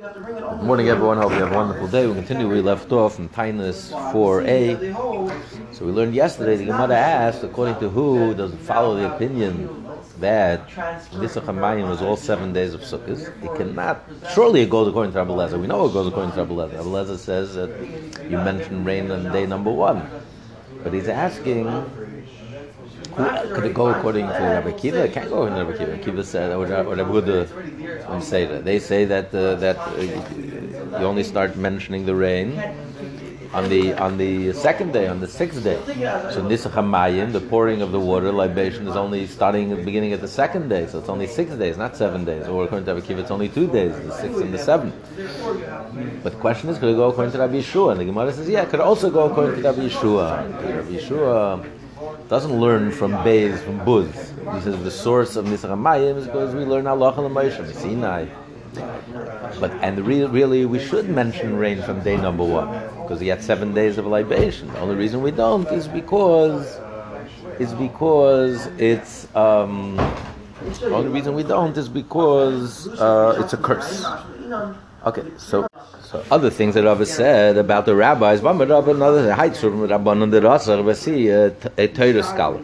Good morning, everyone. Hope you have a wonderful day. We continue. We left off in Taanis 4a. So we learned yesterday. The Gemara asked, according to who does it follow the opinion that Nisach Hamayim was all seven days of Sukkot? It cannot. Surely it goes according to Rabbi. We know it goes according to Rabbi Lezer. Rabbi says that you mentioned rain on day number one, but he's asking could it go according to Rabbi Kiva? It can't go according to Rabbi Kiva. Kiva said, or, Rabbi Huda say that. They say that uh, that uh, you only start mentioning the rain on the on the second day, on the sixth day. So Nisach Hamayim, the pouring of the water libation, is only starting at the beginning of the second day. So it's only six days, not seven days. Or according to Rabbi Kiva, it's only two days, the sixth and the seventh. But the question is, could it go according to Rabbi Yeshua? And the Gemara says, yeah, it could also go according to Rabbi Yeshua. Rabbi Yeshua doesn't learn from Beis, from Buz. He says the source of Nisach Hamayim is because we learn Allah and Moshe, Sinai. But and re- really, we should mention rain from day number one because he had seven days of libation. The only reason we don't is because is because it's um, the only reason we don't is because uh, it's a curse. Okay, so so other things that Rava said about the rabbis, one but another a Torah scholar,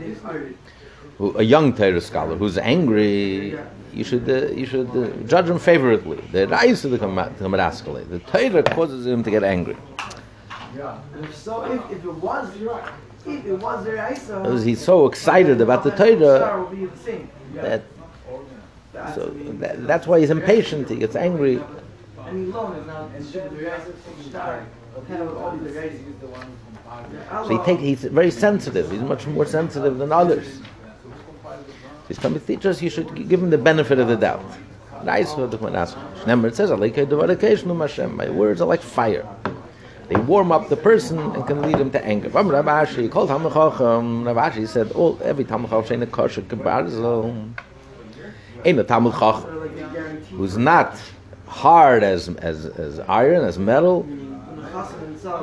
a young Torah scholar who's angry. You should uh, you should uh, judge him favorably. The rise of the Kamaraskale, the Torah causes him to get angry. Yeah. So if, if it was, if it was their Isa, he's so excited about the Torah that so that, that's why he's impatient. He gets angry. So he take, he's very sensitive. He's much more sensitive than others. He's coming to teach us. You should give him the benefit of the doubt. It says, "My words are like fire." They warm up the person and can lead him to anger. Rav Ashi called Rav Ashi said, "All every Talmud Chacham a kosher kebarzel." Ain't a Talmud Chacham who's not hard as, as, as iron, as metal,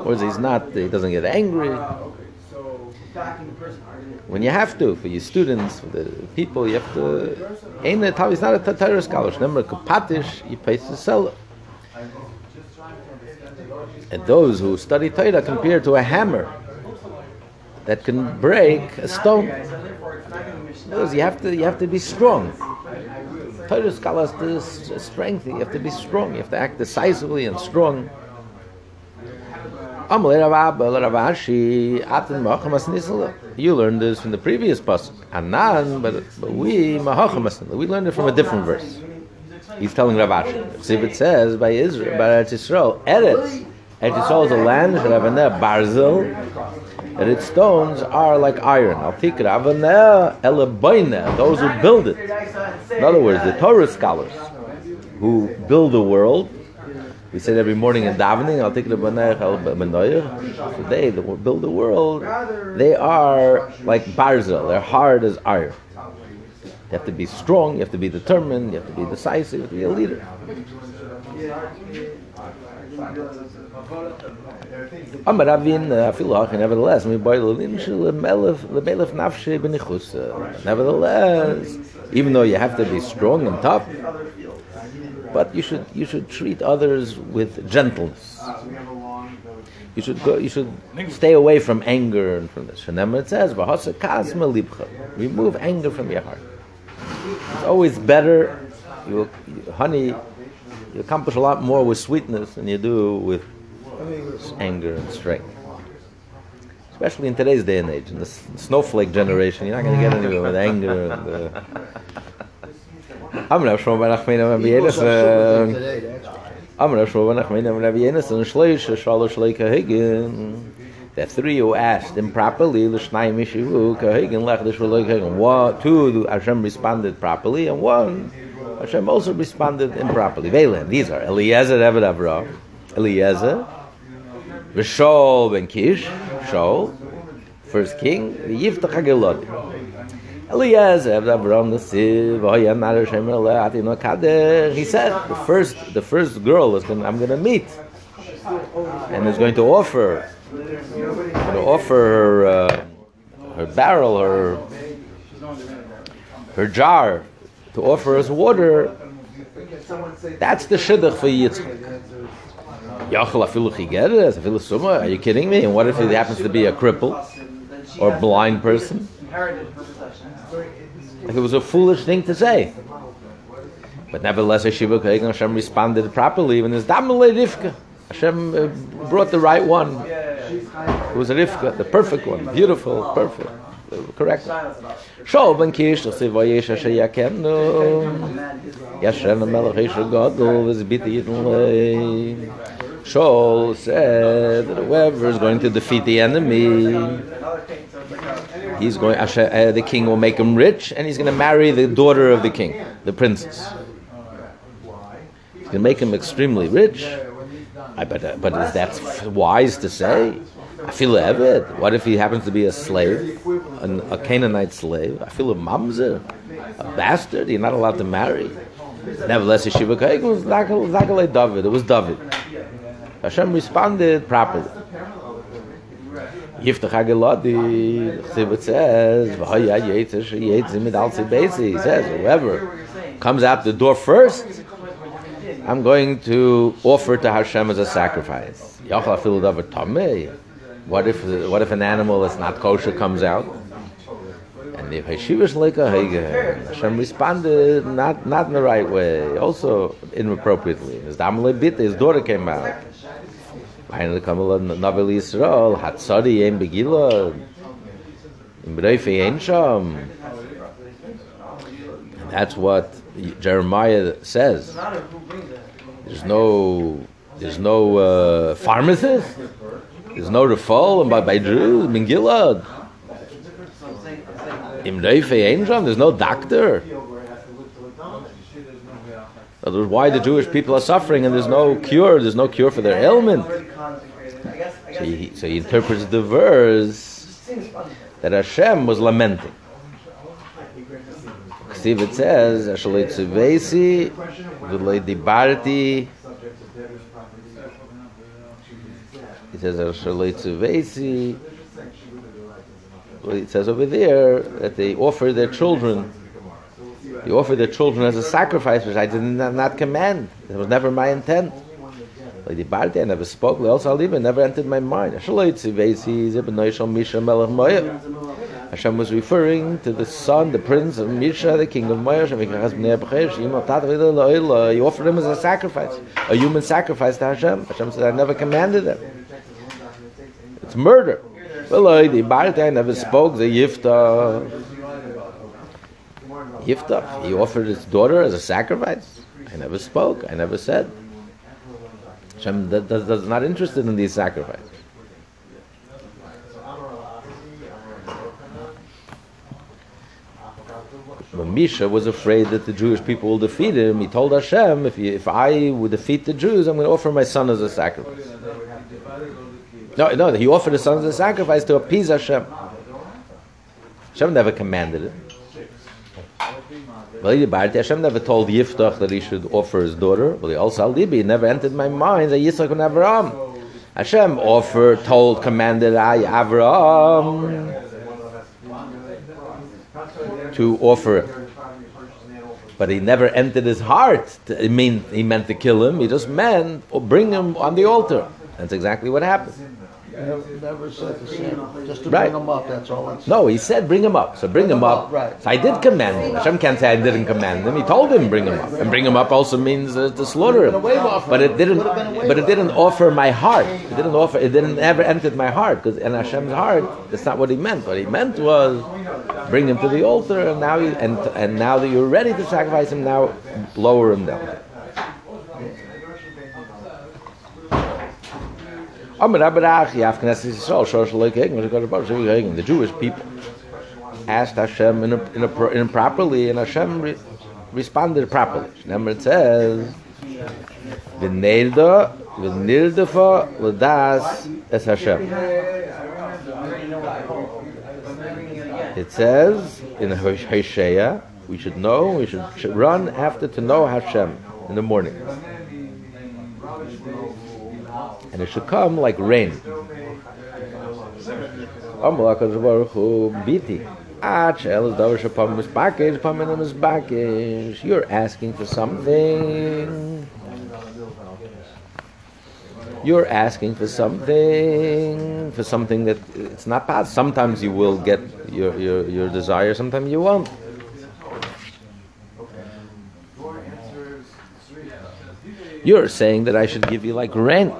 or he's not, he doesn't get angry. When you have to, for your students, for the people, you have to. Ain't it? He's not a Torah scholar. Remember, kapatish, you pay to sell it. And those who study Torah compare to a hammer that can break a stone. Because you have to, you have to be strong. Torah scholars to strength. You have to be strong. You have to act decisively and strong. You learned this from the previous pasuk. Anan, but, but we we learned it from a different verse. He's telling Rav Ashi. See, it says by Israel, by Eretz Yisrael, Eretz. Eretz Yisrael is a land that barzel, that its stones are like iron. Al those who build it. In other words, the Torah scholars who build the world. We say every morning in davening, Al So they that build the world, they are like barzel. They're hard as iron. You have to be strong. You have to be determined. You have to be decisive. You have to be a leader. Amar Ravin, afilu hachin, nevertheless, mi boy levin shel melef lemelef nafshe benichus. Nevertheless, even though you have to be strong and tough, but you should you should treat others with gentleness. You should go. You should stay away from anger and from this. Remember, it says. Remove anger from your heart. It's always better. You, honey, you accomplish a lot more with sweetness than you do with anger and strength. Especially in today's day and age, in the snowflake generation, you're not going to get anywhere with anger. And, uh, I'm not sure about Achmina and Bienis. I'm not sure about Achmina and Bienis and Shleish, Shalosh Leika Higgin. The three who asked improperly, L'shnai Mishivu, Kahigin, Lechdish Leika One, two, Hashem responded properly, and one, Hashem also responded improperly. Velen, these are Eliezer, Eved Avraham, Eliezer, V'Shol ben Kish, Shol, first king, Yiftach HaGelod. Eliezer, Avram Nasiv, V'Hoyam Mar Hashem Atino Kader. He said, the first, the first girl is gonna, I'm going to meet, and is going to offer, to offer her, uh, her barrel, her, her jar, to offer us water That's the shidduch for Yitzchak. Yachal afilu chigeres, afilu summa. Are you kidding me? And what if he happens to be a cripple or a blind person? Like it was a foolish thing to say. But nevertheless, Hashem responded properly when his Damalei Rivka. Hashem uh, brought the right one. It was a Rivka, the perfect one, beautiful, perfect, correct. Shol ben Kish, Chsiv Vayesh Asher Yakenu, Yashem HaMelech Eish HaGadol, V'zbit Yidlei. Shol said that whoever is going to defeat the enemy, he's going. Uh, the king will make him rich, and he's going to marry the daughter of the king, the princess. He's going to make him extremely rich. I but uh, but is that wise to say? I feel a eved. What if he happens to be a slave, an, a Canaanite slave? I feel a mamzer, a bastard. You're not allowed to marry. Nevertheless, Yeshiva Kaig was Zakale David. It was David. Hashem responded properly. Yiftach Hageladi, Chsivit says, V'haya yetzer sheyetzim mit alzi. He says, whoever comes out the door first, I'm going to offer to Hashem as a sacrifice. Yachal afilu davar tamei. What if what if an animal that's not kosher comes out? And if Hashivish Leika Hege, Hashem responded not not in the right way, also inappropriately. His Damalei Bit, his daughter came out. Finally, Kamala Navel Yisrael, Hatzadi Yem Begila, in Breife Sham. That's what Jeremiah says. There's no, there's no uh, pharmacist. There's no referral and by, Jews, Mingilad. There's no doctor. That was why the Jewish people are suffering and there's no cure, there's no cure for their ailment. So he, so he interprets the verse that Hashem was lamenting. It says, says Tzivesi, well, it says over there that they offer their children, they offer their children as a sacrifice, which I did not, not command. It was never my intent. The Barti, I never spoke. I'll even never entered my mind. Hashem was referring to the son, the prince of Misha, the king of Moav. He offered him as a sacrifice, a human sacrifice to Hashem. Hashem said, I never commanded them. It's murder. Well, uh, the Barti, I never spoke. The Yifta. Yifta, he offered his daughter as a sacrifice. I never spoke. I never said. Hashem that, not interested in these sacrifices. When Misha was afraid that the Jewish people will defeat him, he told Hashem, if, you, if I would defeat the Jews, I'm going to offer my son as a sacrifice. No, no, he offered his son as a sacrifice to appease Hashem. Hashem never commanded it. Well, Hashem never told Yiftach that he should offer his daughter. Well, also Libi, never entered my mind that Yitzchak and Avraham. Hashem offered, told, commanded I, Avraham, to offer. But he never entered his heart. To, it mean he meant to kill him. He just meant or bring him on the altar. That's exactly what happened. Never said the same. Just to Right. bring them up, that's all. It's, No, he said bring him up. So bring him up. Right. So I did command him. Hashem can't say I didn't command him. He told him bring him up. And bring him up also means uh, to slaughter Would've been a wave him. But it didn't. Would've been a wave But it didn't offer my heart. It didn't offer. It didn't ever enter my heart because in Hashem's heart, that's not what he meant. What he meant was bring him to the altar, and now you, and and now that you're ready to sacrifice him, now lower him down. The Jewish people asked Hashem in a, in a, pro- improperly, and Hashem re- responded properly. Remember it says, V'nelda, v'nildafa, l'das es Hashem. It says in Hosea, we should know, we should run after to know Hashem in the morning. And it should come like rain. You're asking for something. You're asking for something, for something that it's not possible. Sometimes you will get your, your, your desire, sometimes you won't. You're saying that I should give you like rent.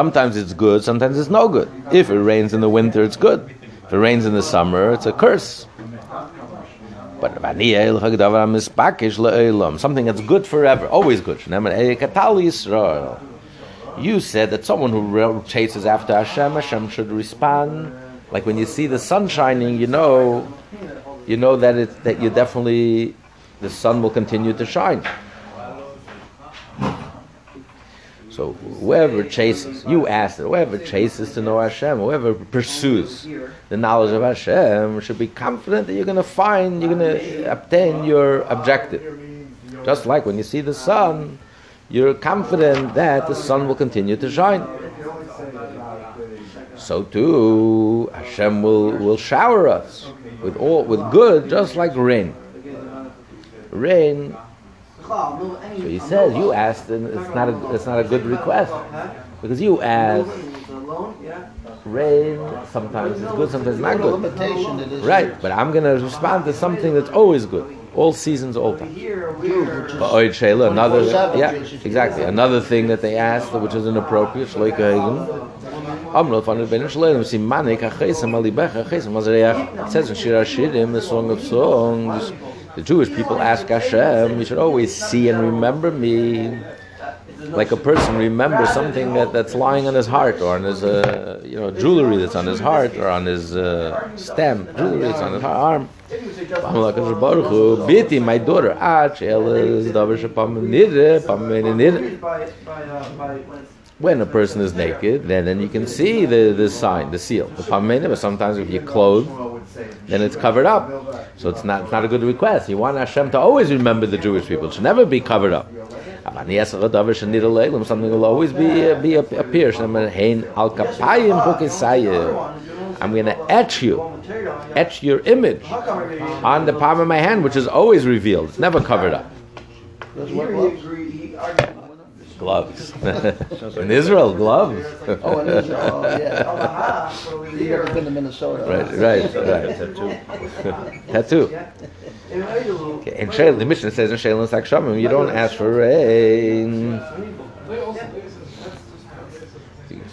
Sometimes it's good, sometimes it's no good. If it rains in the winter, it's good. If it rains in the summer, it's a curse. But something that's good forever, always good. You said that someone who chases after Hashem, Hashem should respond. Like when you see the sun shining, you know, you know that it that you definitely the sun will continue to shine. So whoever chases, you asked it, whoever chases to know Hashem, whoever pursues the knowledge of Hashem should be confident that you're going to find, you're going to obtain your objective. Just like when you see the sun, you're confident that the sun will continue to shine. So too, Hashem will, will shower us with all with good, just like rain. Rain so he says, you asked, and it's not a, it's not a good request. Because you asked, rain, sometimes it's good, sometimes it's not good. Right, but I'm going to respond to something that's always good. All seasons, all time. But Oid Shayla, another, yeah, exactly. Another thing that they asked, which is inappropriate, Shloika Hagen. Amrul van ben Shloim Simane Kachesem Alibech Kachesem Azreach. It says in Shir Hashirim, the Song of Songs, the Jewish people ask Hashem, you should always see and remember me. Like a person remembers something that, that's lying on his heart or on his, uh, you know, jewelry that's on his heart or on his uh, stem, jewelry that's on his arm. My daughter, when a person is naked, then, then you can see the, the sign, the seal, the. But sometimes if you're clothed, then it's covered up. So it's not, it's not a good request. You want Hashem to always remember the Jewish people. It should never be covered up. Something will always be uh, be appear. I'm going to etch you, etch your image on the palm of my hand, which is always revealed. It's never covered up gloves. in Israel, gloves. oh, in Israel, oh, yeah. You've never been to Minnesota. Right, right, right. Tattoo. Tattoo. Okay. And Shayla, the mission says in Shayla Sakshamim, you don't ask for rain.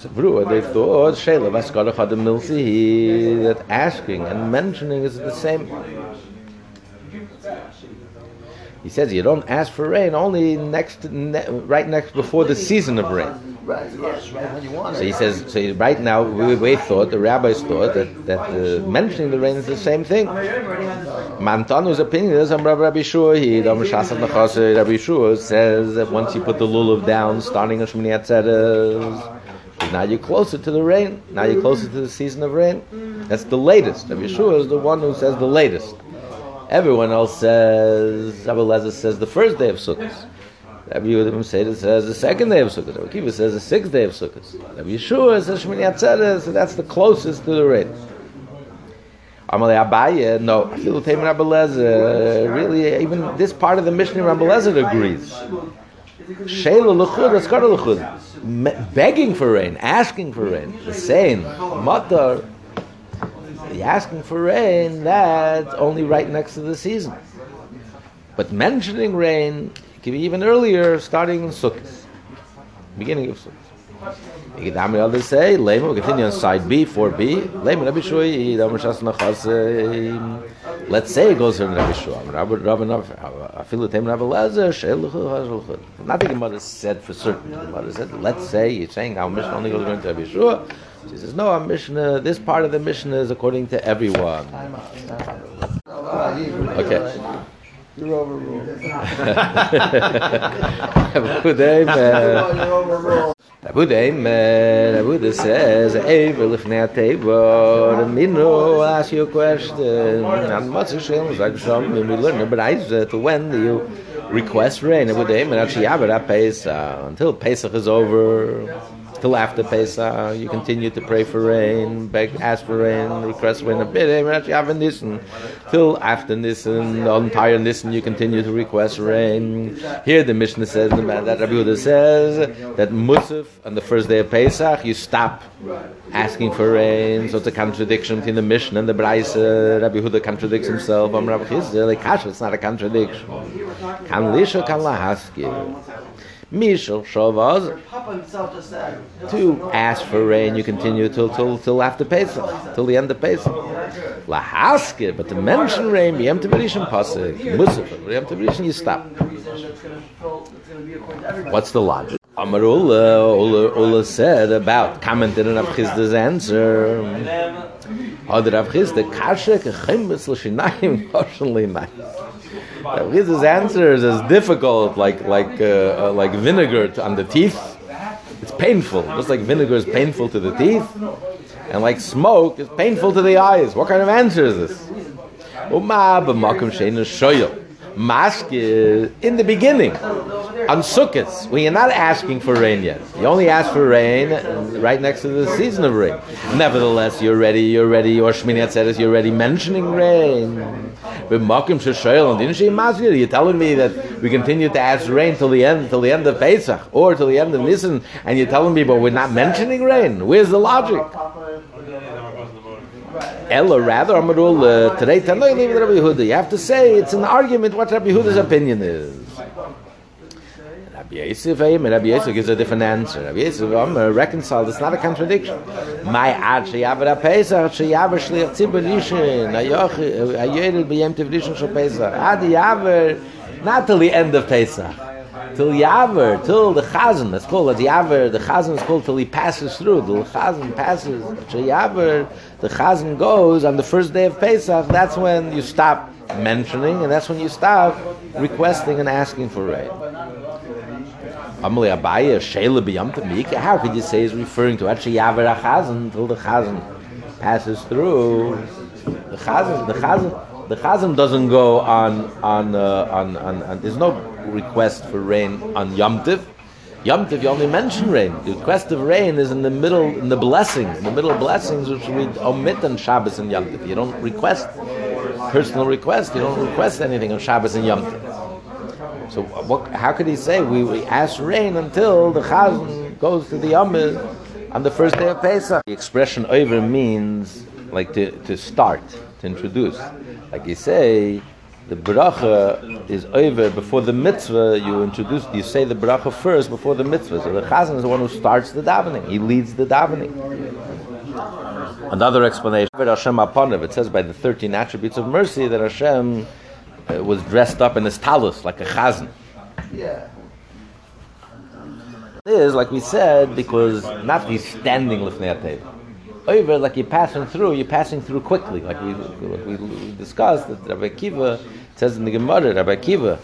They thought Shayla that asking and mentioning is the same. He says you don't ask for rain only next, ne- right next before the season of rain. Right, yes, right when you want it. So he says, so right now we, we thought, the rabbis thought that, that uh, mentioning the rain is the same thing. Mantanu's opinion is, Rabbi Rabbi Shua, he, Rabbi Shua says that once you put the lulav down, starting on Atzeres, now you're closer to the rain. Now you're closer to the season of rain. That's the latest. Rabbi Yeshua is the one who says the latest. Everyone else says, Rabbi Lezer says the first day of Sukkot. Rabbi Yehudim says the second day of Sukkot. Rabbi Kiva says the sixth day of Sukkot. Rabbi Yeshua says Shmini Atzeres, so that's the closest to the rain. Amalei Abaye, no, Afilu Teimin Rabbi Lezer, really, even this part of the Mishnah Rabbi Lezer agrees. Shayla Luchud, Askara Luchud. Begging for rain, asking for rain, the same. Matar, the asking for rain, that's only right next to the season. But mentioning rain can be even earlier, starting in Sukkot, beginning of Sukkot. I get down all say, lay me continue on side B 4B. Lay me be sure he da mach as nach let's say goes from the show. I'm rather rather. I feel the time have a laser shell go has Nothing Not the mother said for certain. About mother said let's say you're saying our mission only goes going to be sure. She says no, our mission uh, this part of the mission is according to everyone. Okay. You're overruled. Abu Daim, Abu Daim, Abu says, Ever lifnei table, Minu, ask you a question. And what's the shame? Like some, we learn about Isaac, when do you request rain? Abu Daim, and actually, Abba, Pesach, until Pesach is over. Till after Pesach. You continue to pray for rain, beg, ask for rain, request rain a bit. Have Nissen till after Nissen, the entire Nissen. You continue to request rain. Here the Mishnah says that Rabbi Yehuda says that Musaf on the first day of Pesach you stop asking for rain. So it's a contradiction between the Mishnah and the Braise. Rabbi Yehuda contradicts himself. I'm Rabbi Chisda. Like it's not a contradiction. Kan lisha kan lahaski. Mishal Shavaz Papa himself just said. to ask for rain. You continue till till till after Pesach, till the end of Pesach. Lahaske, but to mention rain, Yom Tov pasuk, Musaf, Yom Tov you stop. The reason that's gonna fill, it's gonna be according to everybody. What's the logic? Amar Ula, Ula, Ula said about commented on Rav Chisda's answer. Other Rav Chisda, Kasha kechimbus l'shinayim koshen linayim. Rav Chisda's answer is as difficult, like like uh, uh, like vinegar on the teeth. It's painful, just like vinegar is painful to the teeth, and like smoke is painful to the eyes. What kind of answer is this? Uma b'makom sheinu shoyel. Maske in the beginning on Sukkot, when you're not asking for rain yet. You only ask for rain right next to the season of rain. Nevertheless, you're ready, you're ready, your Shmini Atzeres, you're already mentioning rain. You're telling me that we continue to ask rain till the end, till the end of Pesach or till the end of Nisan, and you're telling me, but we're not mentioning rain. Where's the logic? Ella, rather, Amarul, uh, today. You have to say it's an argument what Rabbi Yehuda's opinion is. Rabbi Yosef, eh, Rabbi Yosef gives a different answer. Rabbi Yosef, I'm uh, reconciled. It's not a contradiction. My ad sheyavar Pesach, sheyavar shliach tzibur rishon, ayoch, ayoyel b'yem tiv shel Pesach. Ad yavar, not till the end of Pesach. Till Yaver, till the Chazan, that's called as Yaver, the Chazan is called till he passes through. The Chazan passes, to the Chazan goes on the first day of Pesach, that's when you stop mentioning, and that's when you stop requesting and asking for rain. Amalei Abaye, Sheila B'Yam Tamika, how could you say he's referring to actually Yaver HaChazan, until the Chazan passes through? The Chazan, the Chazan, the doesn't go on, on, uh, on, on, on, there's no request for rain on Yom Tiv. Yom Tiv, you only mention rain. The request of rain is in the middle, in the blessing, in the middle of blessings, which we omit on Shabbos and Yom Tiv. You don't request personal request. You don't request anything on Shabbos and Yom Tiv. So, what, how could he say we, we ask rain until the Chazan goes to the Yom on the first day of Pesach? The expression over means like to, to start, to introduce. Like you say, the bracha is over before the mitzvah. You introduce, you say the bracha first before the mitzvah. So the chazan is the one who starts the davening. He leads the davening. Another explanation. It says by the thirteen attributes of mercy that Hashem uh, was dressed up in his tallis like a chazan. Yeah. It is like we said because not he's standing lifnei table. Over like you're passing through, you're passing through quickly, like we, like we discussed that Rabbi Kiva says in the Gemara, Rabbi Kiva,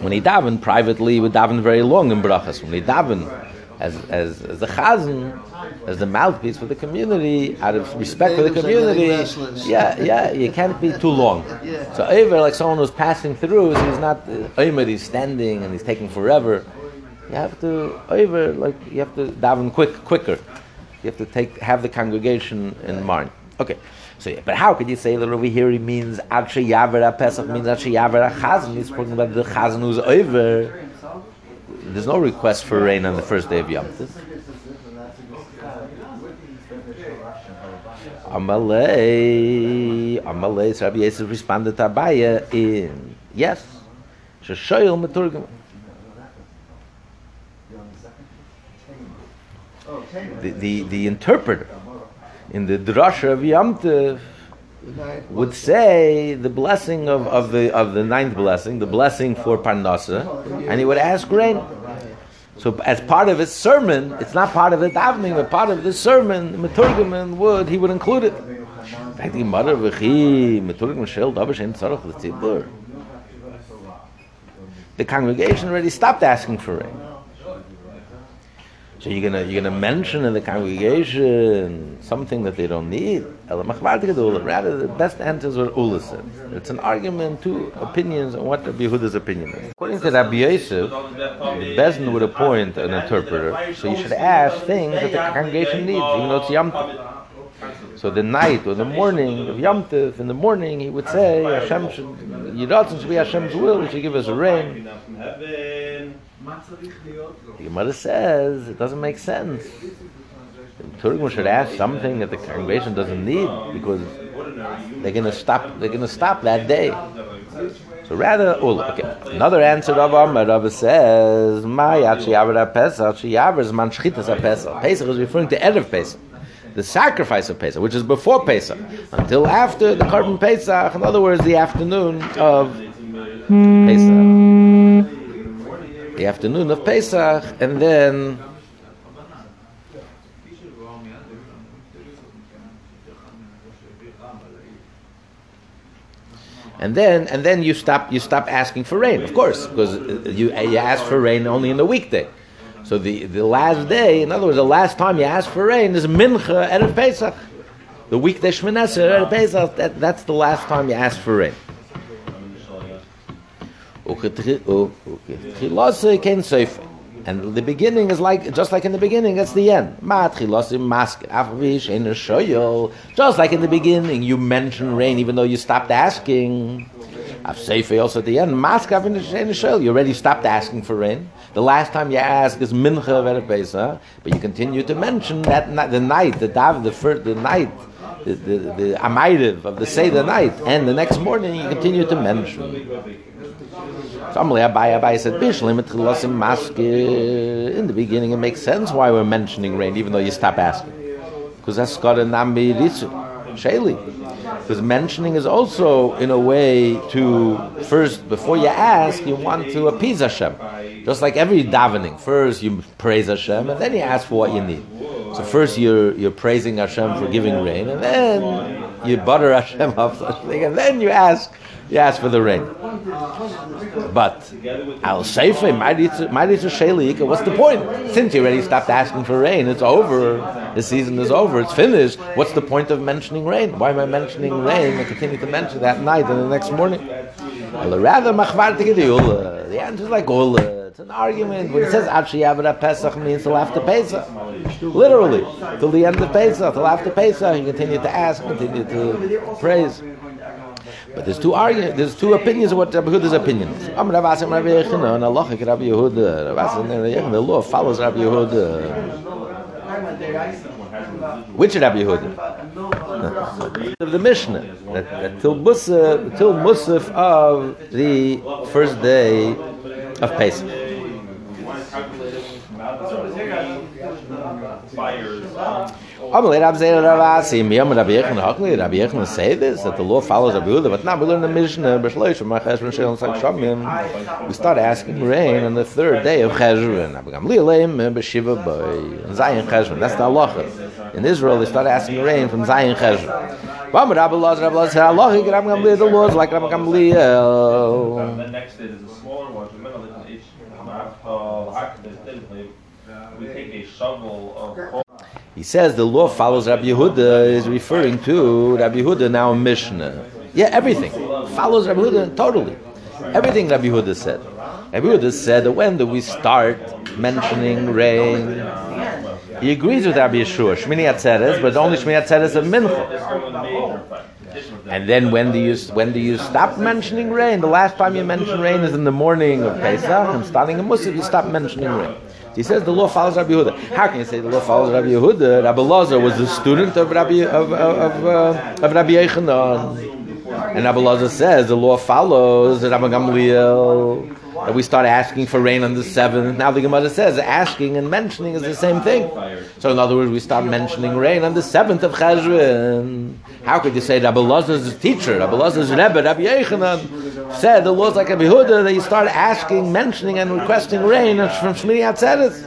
when he daven privately, he would daven very long in brachas. When he daven as as as the chazan, as the mouthpiece for the community, out of respect for the community, yeah, yeah, you can't be too long. So over like someone who's passing through, so he's not uh, over, he's standing and he's taking forever. You have to over like you have to daven quick, quicker. You have to take have the congregation in mind. Okay. So, yeah, but how could you say that over here he means Akshay Yavera Pesach means Akshay Yavera Chazan? He's talking about the Chazan who's over. There's no request for rain on the first day of Yom Tov. Amalei, Amalei, Rabbi Yosef responded to Abaye in yes, Sheshoyel Meturgim. The, the, the interpreter in the drasha of Yom Tov would say the blessing of, of the of the ninth blessing, the blessing for Parnasa, and he would ask rain. So as part of his sermon, it's not part of the davening, but part of the sermon, the Meturgaman would he would include it. The. The congregation already stopped asking for rain. So you're gonna you're gonna mention in the congregation something that they don't need. Rather, the best answers are Ula said. It's an argument, two opinions on what Rabbi Yehuda's opinion is. According to Rabbi Yosef, Bezin would appoint an interpreter, so you should ask things that the congregation needs, even though it's Yom. So the night or the morning of Yom in the morning, he would say, Hashem should, Yiratzin should be Hashem's will, he should give us a rain. The Gemara says it doesn't make sense. The Turgum should ask something that the congregation doesn't need because they're going to stop. They're going to stop that day. So rather, oh, okay. Another answer of Amar Rabbi says, "My Yachi Pesach, Yavar is man shchitas Pesach. Pesach is referring to erev Pesach." the sacrifice of Pesach, which is before Pesach, until after the korban Pesach, in other words, the afternoon of Pesach the afternoon of Pesach, and then and then and then you stop you stop asking for rain, of course, because you you ask for rain only in the weekday. So the, the last day, in other words, the last time you ask for rain is Mincha at Pesach. The weekday Shemini at Pesach, that, that's the last time you ask for rain. And the beginning is like just like in the beginning, it's the end. Just like in the beginning, you mention rain even though you stopped asking. also at the end. You already stopped asking for rain. The last time you ask is mincha but you continue to mention that the night, the dav, the first, the night, the the, the of the the night, and the next morning you continue to mention. Said Bishlim. In the beginning, it makes sense why we're mentioning rain, even though you stop asking, because that's got a nambi ritzu, shayli. Because mentioning is also in a way to first before you ask, you want to appease Hashem. Just like every davening, first you praise Hashem and then you ask for what you need. So first you're you're praising Hashem for giving rain, and then you butter Hashem up, and then you ask you ask for the rain. But I'll say for Shalik, what's the point? Since you already stopped asking for rain, it's over. The season is over. It's finished. What's the point of mentioning rain? Why am I mentioning rain? I continue to mention that night and the next morning. Rather, uh, the answer is like Ula. An argument. When it says Avra Pesach means till after Pesach. Literally, till the end of Pesach, till after Pesach, he continued to ask, continued to praise. But there's two arguments, there's two opinions of what Rabbi Yehuda's opinion is. Am Rav Asim Rabbi Yechina, and Allah Rabbi Yehuda. Rav Asim Rabbi Yechina, the law follows Rabbi Yehuda. Which Rabbi Yehuda? of the Mishnah, that, that till Musaf, till Musaf of the first day of Pesach. Amalei Rav Zera Rav Asi, Miyam Rabbi Yechon Hakli, Rabbi Yechon say this, that the law follows Rabbi Yehuda, but now we learn the Mishnah, B'shloish, Machesh, B'shel, Sak Shamim, we start asking rain on the third day of Cheshvan, Rabbi Gamli Aleim, uh, B'shiva Boy, Zayin Cheshvan, that's the halacha. In Israel, they start asking rain from Zayin Cheshvan. Bam Rabbi Laz, Rabbi Laz, halacha, Rabbi Gamli, the laws like Rabbi Gamli. The next day is a smaller one, we take a shovel of he says the law follows Rabbi Yehuda is referring to Rabbi Yehuda now Mishnah. Yeah, everything follows Rabbi Yehuda totally. Everything Rabbi Yehuda said. Rabbi Yehuda said that when do we start mentioning rain? He agrees with Rabbi Yeshua, Shmini Atzeres, but only Shmini Atzeres of Mincha. And then when do you when do you stop mentioning rain? The last time you mention rain is in the morning of Pesach, and starting a Musaf you stop mentioning rain. He says the law follows Rabbi Yehuda. How can you say the law follows Rabbi Yehuda? Rabbi Lazar was the student of Rabbi of of, uh, of Rabbi Yechanan. And Rabbi Lazar says the law follows Rabbi Gamliel that we start asking for rain on the seventh. Now the Gemara says asking and mentioning is the same thing. So in other words, we start mentioning rain on the seventh of Cheshvan. How could you say Rabbi Lazar's teacher, Rabbi Lazar's Rebbe, Rabbi Yechanan, said the laws like Rabbi Huda that you start asking, mentioning, and requesting rain from Shmini Atzeres?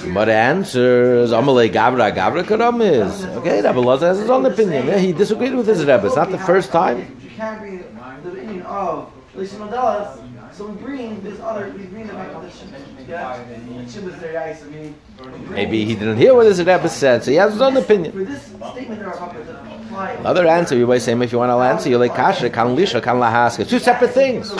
The answers, Amalei Gavra, Gavra Karam is. Okay, Rabbi Lazar has his own opinion. Yeah, he disagreed with his Rebbe. It's not the first time. Opinion of Lisa Modelis So we bring this other, we bring the back of the ship. Yeah? The ship is very ice. I Maybe he didn't hear what his Rebbe said, so he has his own opinion. for this statement that our Papa. Other answer, you might say, if you want to answer, you're like kasha, kan lisha, kan lahaska. Two separate things.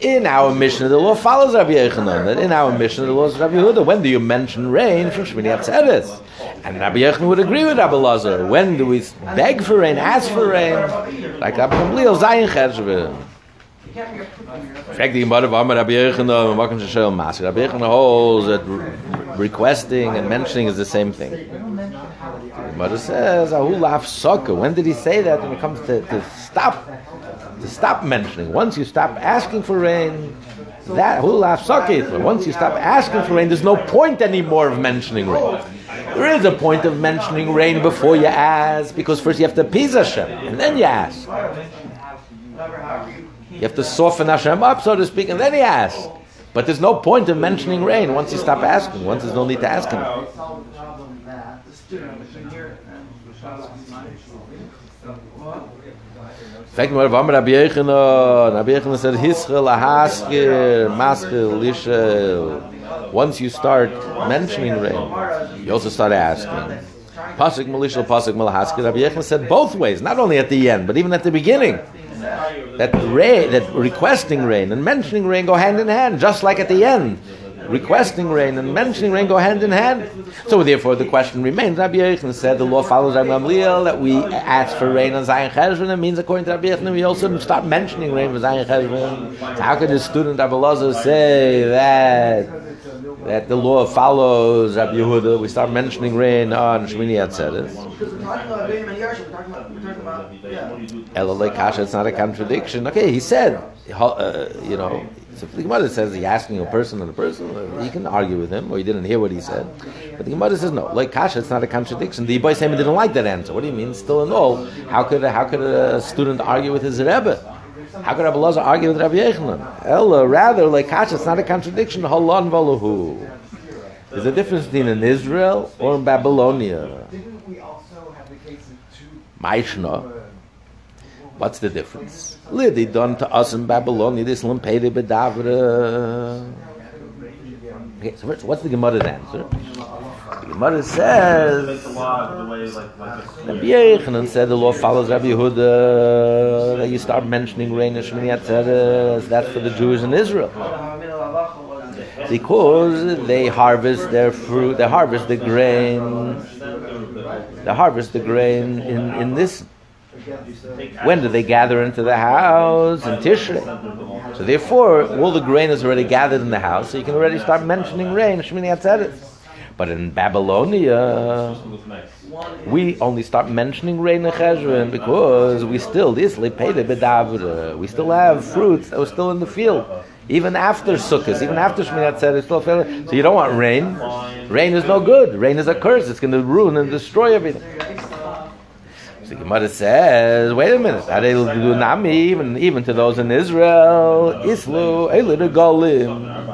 In our mission, the law follows Rabbi Yechanan. That in our mission, the law is Rabbi Yehuda. When do you mention rain from Shmini Atzeres? And Rabbi Yechanan would agree with Rabbi Lazar. When do we beg for rain, ask for rain? Like Rabbi Gamliel, Zayin Cheshve. Frag die Gemara, warum Rabbi Yechanan, shel mas? Rabbi holds that requesting and mentioning is the same thing. The Gemara says, Ahu laf soka. When did he say that? When it comes to, to stop, to stop mentioning. Once you stop asking for rain, that who laf soka. Once you stop asking for rain, there's no point anymore of mentioning rain. There is a point of mentioning rain before you ask, because first you have to appease Hashem, and then you ask. You have to soften Hashem up, so to speak, and then you ask. But there's no point of mentioning rain once you stop asking. Once there's no need to ask him. mal, warum Rabbi Yechanan said, Hischel, Ahaskir, Maskil, Lishel. Once you start mentioning rain, you also start asking. Pasuk Malishal, Pasuk Malahaskir. Rabbi Yechanan said both ways, not only at the end, but even at the beginning. That rain, that requesting rain and mentioning rain go hand in hand, just like at the end. Requesting rain and mentioning rain go hand in hand. So therefore, the question remains. Rabbi Yechanan said the law follows Rabbi Gamliel that we ask for rain on Zayin Cheshvan. It means according to Rabbi Yechanan we also start mentioning rain for Zayin Cheshvan. So how could the student Rabbi Lazar say that that the law follows Rabbi Yehuda? We start mentioning rain on Shmini Atzeres. Elalei Kasha, it's not a contradiction. Okay, he said, uh, you know, so the Gemara says he's asking a person and a person, you can argue with him, or you didn't hear what he said. But the Gemara says, no, like Kasha, it's not a contradiction. The Ibai Sema didn't like that answer. What do you mean? Still in all, how could, how could a student argue with his Rebbe? How could Rabbi Lazar argue with Rabbi Yechanan? Ella, rather, like Kasha, it's not a contradiction. Halon valahu. There's a difference between in Israel or in Babylonia. Maishna. What's the difference? Lidi done to us in Babylonia, this limpede bedavra. Okay, so what's the Gemara's answer? The Gemara says, the law the way like like Rabbi Yechanan said the law follows Rabbi Yehuda, that you start mentioning rain and Shmini Atzeres, that's for the Jews in Israel. Because they harvest their fruit, they harvest the grain, they harvest the grain in, in this when do they gather into the house? In Tishrei. So therefore, all the grain is already gathered in the house, so you can already start mentioning rain, Shmini Atzeres. But in Babylonia, we only start mentioning rain Cheshvan because we still, we still have fruits that are still in the field. Even after Sukkot, even after Shmini Atzeres, still fail. So you don't want rain. Rain is no good. Rain is a curse. It's going to ruin and destroy everything. So Gemara says, wait a minute, are they do nami even even to those in Israel? Islu elid golim.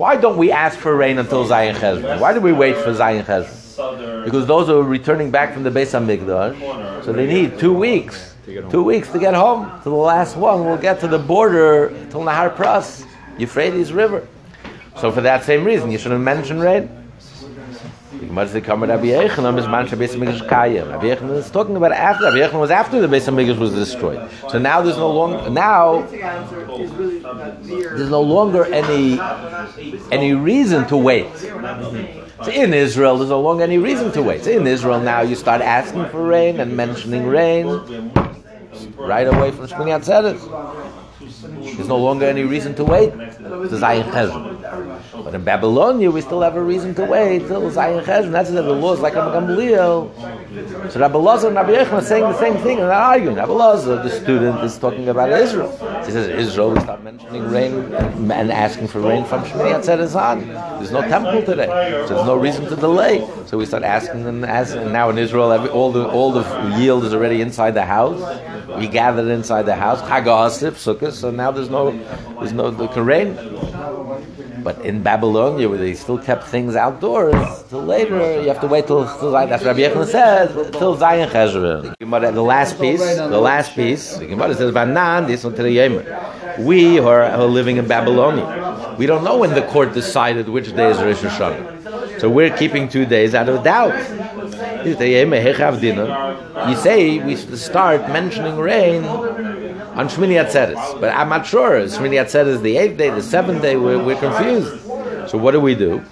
Why don't we ask for rain until Zayin Cheshvan? Why do we wait for Zayin Cheshvan? Because those are returning back from the Beis Hamikdash, so they need two weeks, two weeks to get home. To the last one, we'll get to the border till Nahar Pras, Euphrates River. So for that same reason, you shouldn't mention rain. The Gemara says, "Come Rabbi Yechanan is man Beis Hamikdash kayim." Rabbi Yechanan is talking about after Rabbi Yechanan was after the Beis Hamikdash was destroyed. So now there's no longer now there's no longer any any reason to wait. So in Israel, there's no longer any reason to wait. So in Israel now, you start asking for rain and mentioning rain right away from Shmini Atzeres. There's no longer any reason to wait. But in Babylonia, we still have a reason to wait till Zayin Cheshvan. That's the laws like Rabbi Gamliel. So Rabbi Lazar and Rabbi Yechon are saying the same thing and they're arguing. Rabbi Lazar, the student, is talking about Israel. He says Israel, we start mentioning rain and asking for rain from Shmini Atzeres on. There's no temple today, so there's no reason to delay. So we start asking them. asking. And now in Israel, every, all the all the yield is already inside the house. We gathered inside the house. Chag Sukkot. So now there's no there's no the rain. But in Babylonia, where they still kept things outdoors, till later, you have to wait till, till that's Rabbi Yechon says, till Zayin Cheshvan. The last piece, the last piece, the Gemara says, Vanan, this one We who are, who are living in Babylonia, we don't know when the court decided which day is Rosh Hashanah. So we're keeping two days out of doubt. You say we start mentioning rain on Shmini Atzeres, but I'm not sure. Shmini Atzeres the eighth day, the seventh day. We're, we're confused. So what do we do?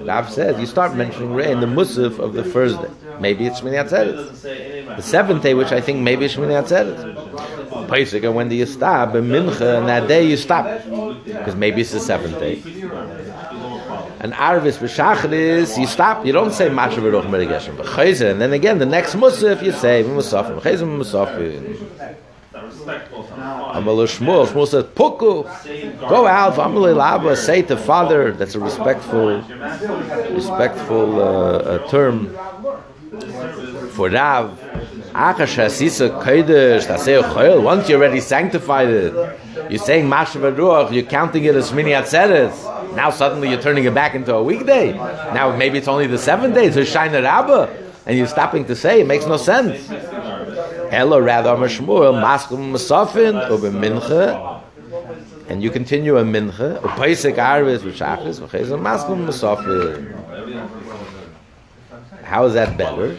Rav said you start mentioning rain the Musaf of the first day. Maybe it's Shmini Atzeres. The seventh day, which I think maybe Shmini Atzeres. Pesach, and when do you stop? In Mincha, and that day you stop. Because maybe it's the seventh day. And Arvis b'Shachris, you stop. You don't say Masha v'Ruch Merigeshem. But Chayzer, and then again, the next Musaf, you say Musafim. Chayzer Musafim. Amal Shmuel, Shmuel says, Puku, go out, Amal Laba, say to father, that's a respectful, respectful uh, uh, term for Rav. Once you're already sanctified it, you're saying Masha Ruach, you're counting it as Shmini Atzeres. Now suddenly you're turning it back into a weekday. Now maybe it's only the seven days, it's Shaina Rabbah, and you're stopping to say, it makes no sense. Ella rather Maskum Mincha, and you continue a Mincha, Upaisik Arvis, V'Shachis, V'Chezim, Maskum Masafin. How is that better?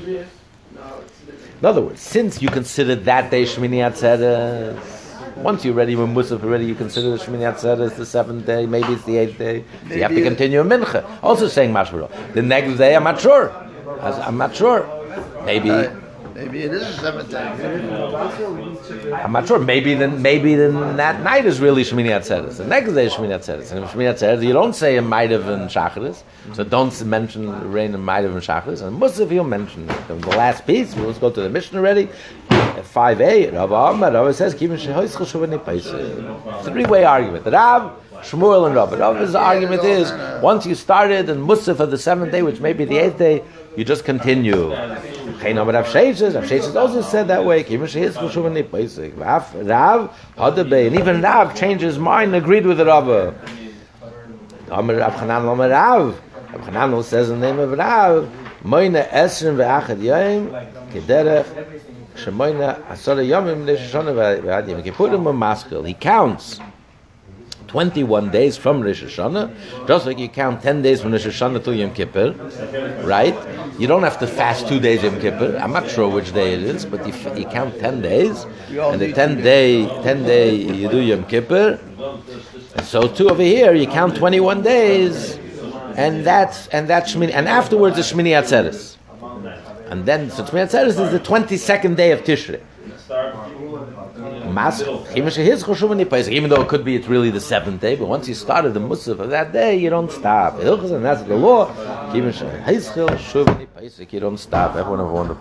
In other words, since you consider that day Shmini Atzeres, once you're ready with Musaf already, you consider the Shmini Atzeres the seventh day, maybe it's the eighth day. So you have to continue a mincha. Also saying Mashmaro. The next day, I'm not sure. I'm not sure. Maybe. Maybe it is the seventh day. I'm not sure. Maybe then, maybe then that night is really Shmini Atzeres. The next day is Shmini Atzeres. And Shmini Atzeres, you don't say a Maidav and Shacharis, so don't mention rain in Maidav and Shacharis. And Musaf, you'll mention the last piece. We'll go to the mission already. At 5a, Rav Ahmad, Rav says, a three-way argument. Rav, Shmuel, and Rav. Rav's argument is, once you started and Musaf of the seventh day, which may be the eighth day, you just continue. Rav Sheshes also said that way. Rav, and even Rav changed his mind, agreed with the Rav. Rav Rav. Rav says the name of Rav, Esrin ve'achad yoyim, asara yomim ve'ad yom. Maskil. He counts 21 days from Rosh Hashanah, just like you count 10 days from Rosh Hashanah to Yom Kippur, right? You don't have to fast two days Yom Kippur. I'm not sure which day it is, but you, f- you count 10 days, and the 10 day, 10 day you do Yom Kippur. And so too over here, you count 21 days, and that's and that's Shmini, and afterwards the Shmini Atzeres. And then so Shmini Atzeres is the 22nd day of Tishrei. Even though it could be it's really the seventh day, but once you started the Musaf of that day, you don't stop. And that's the law. You don't stop. Everyone have a wonderful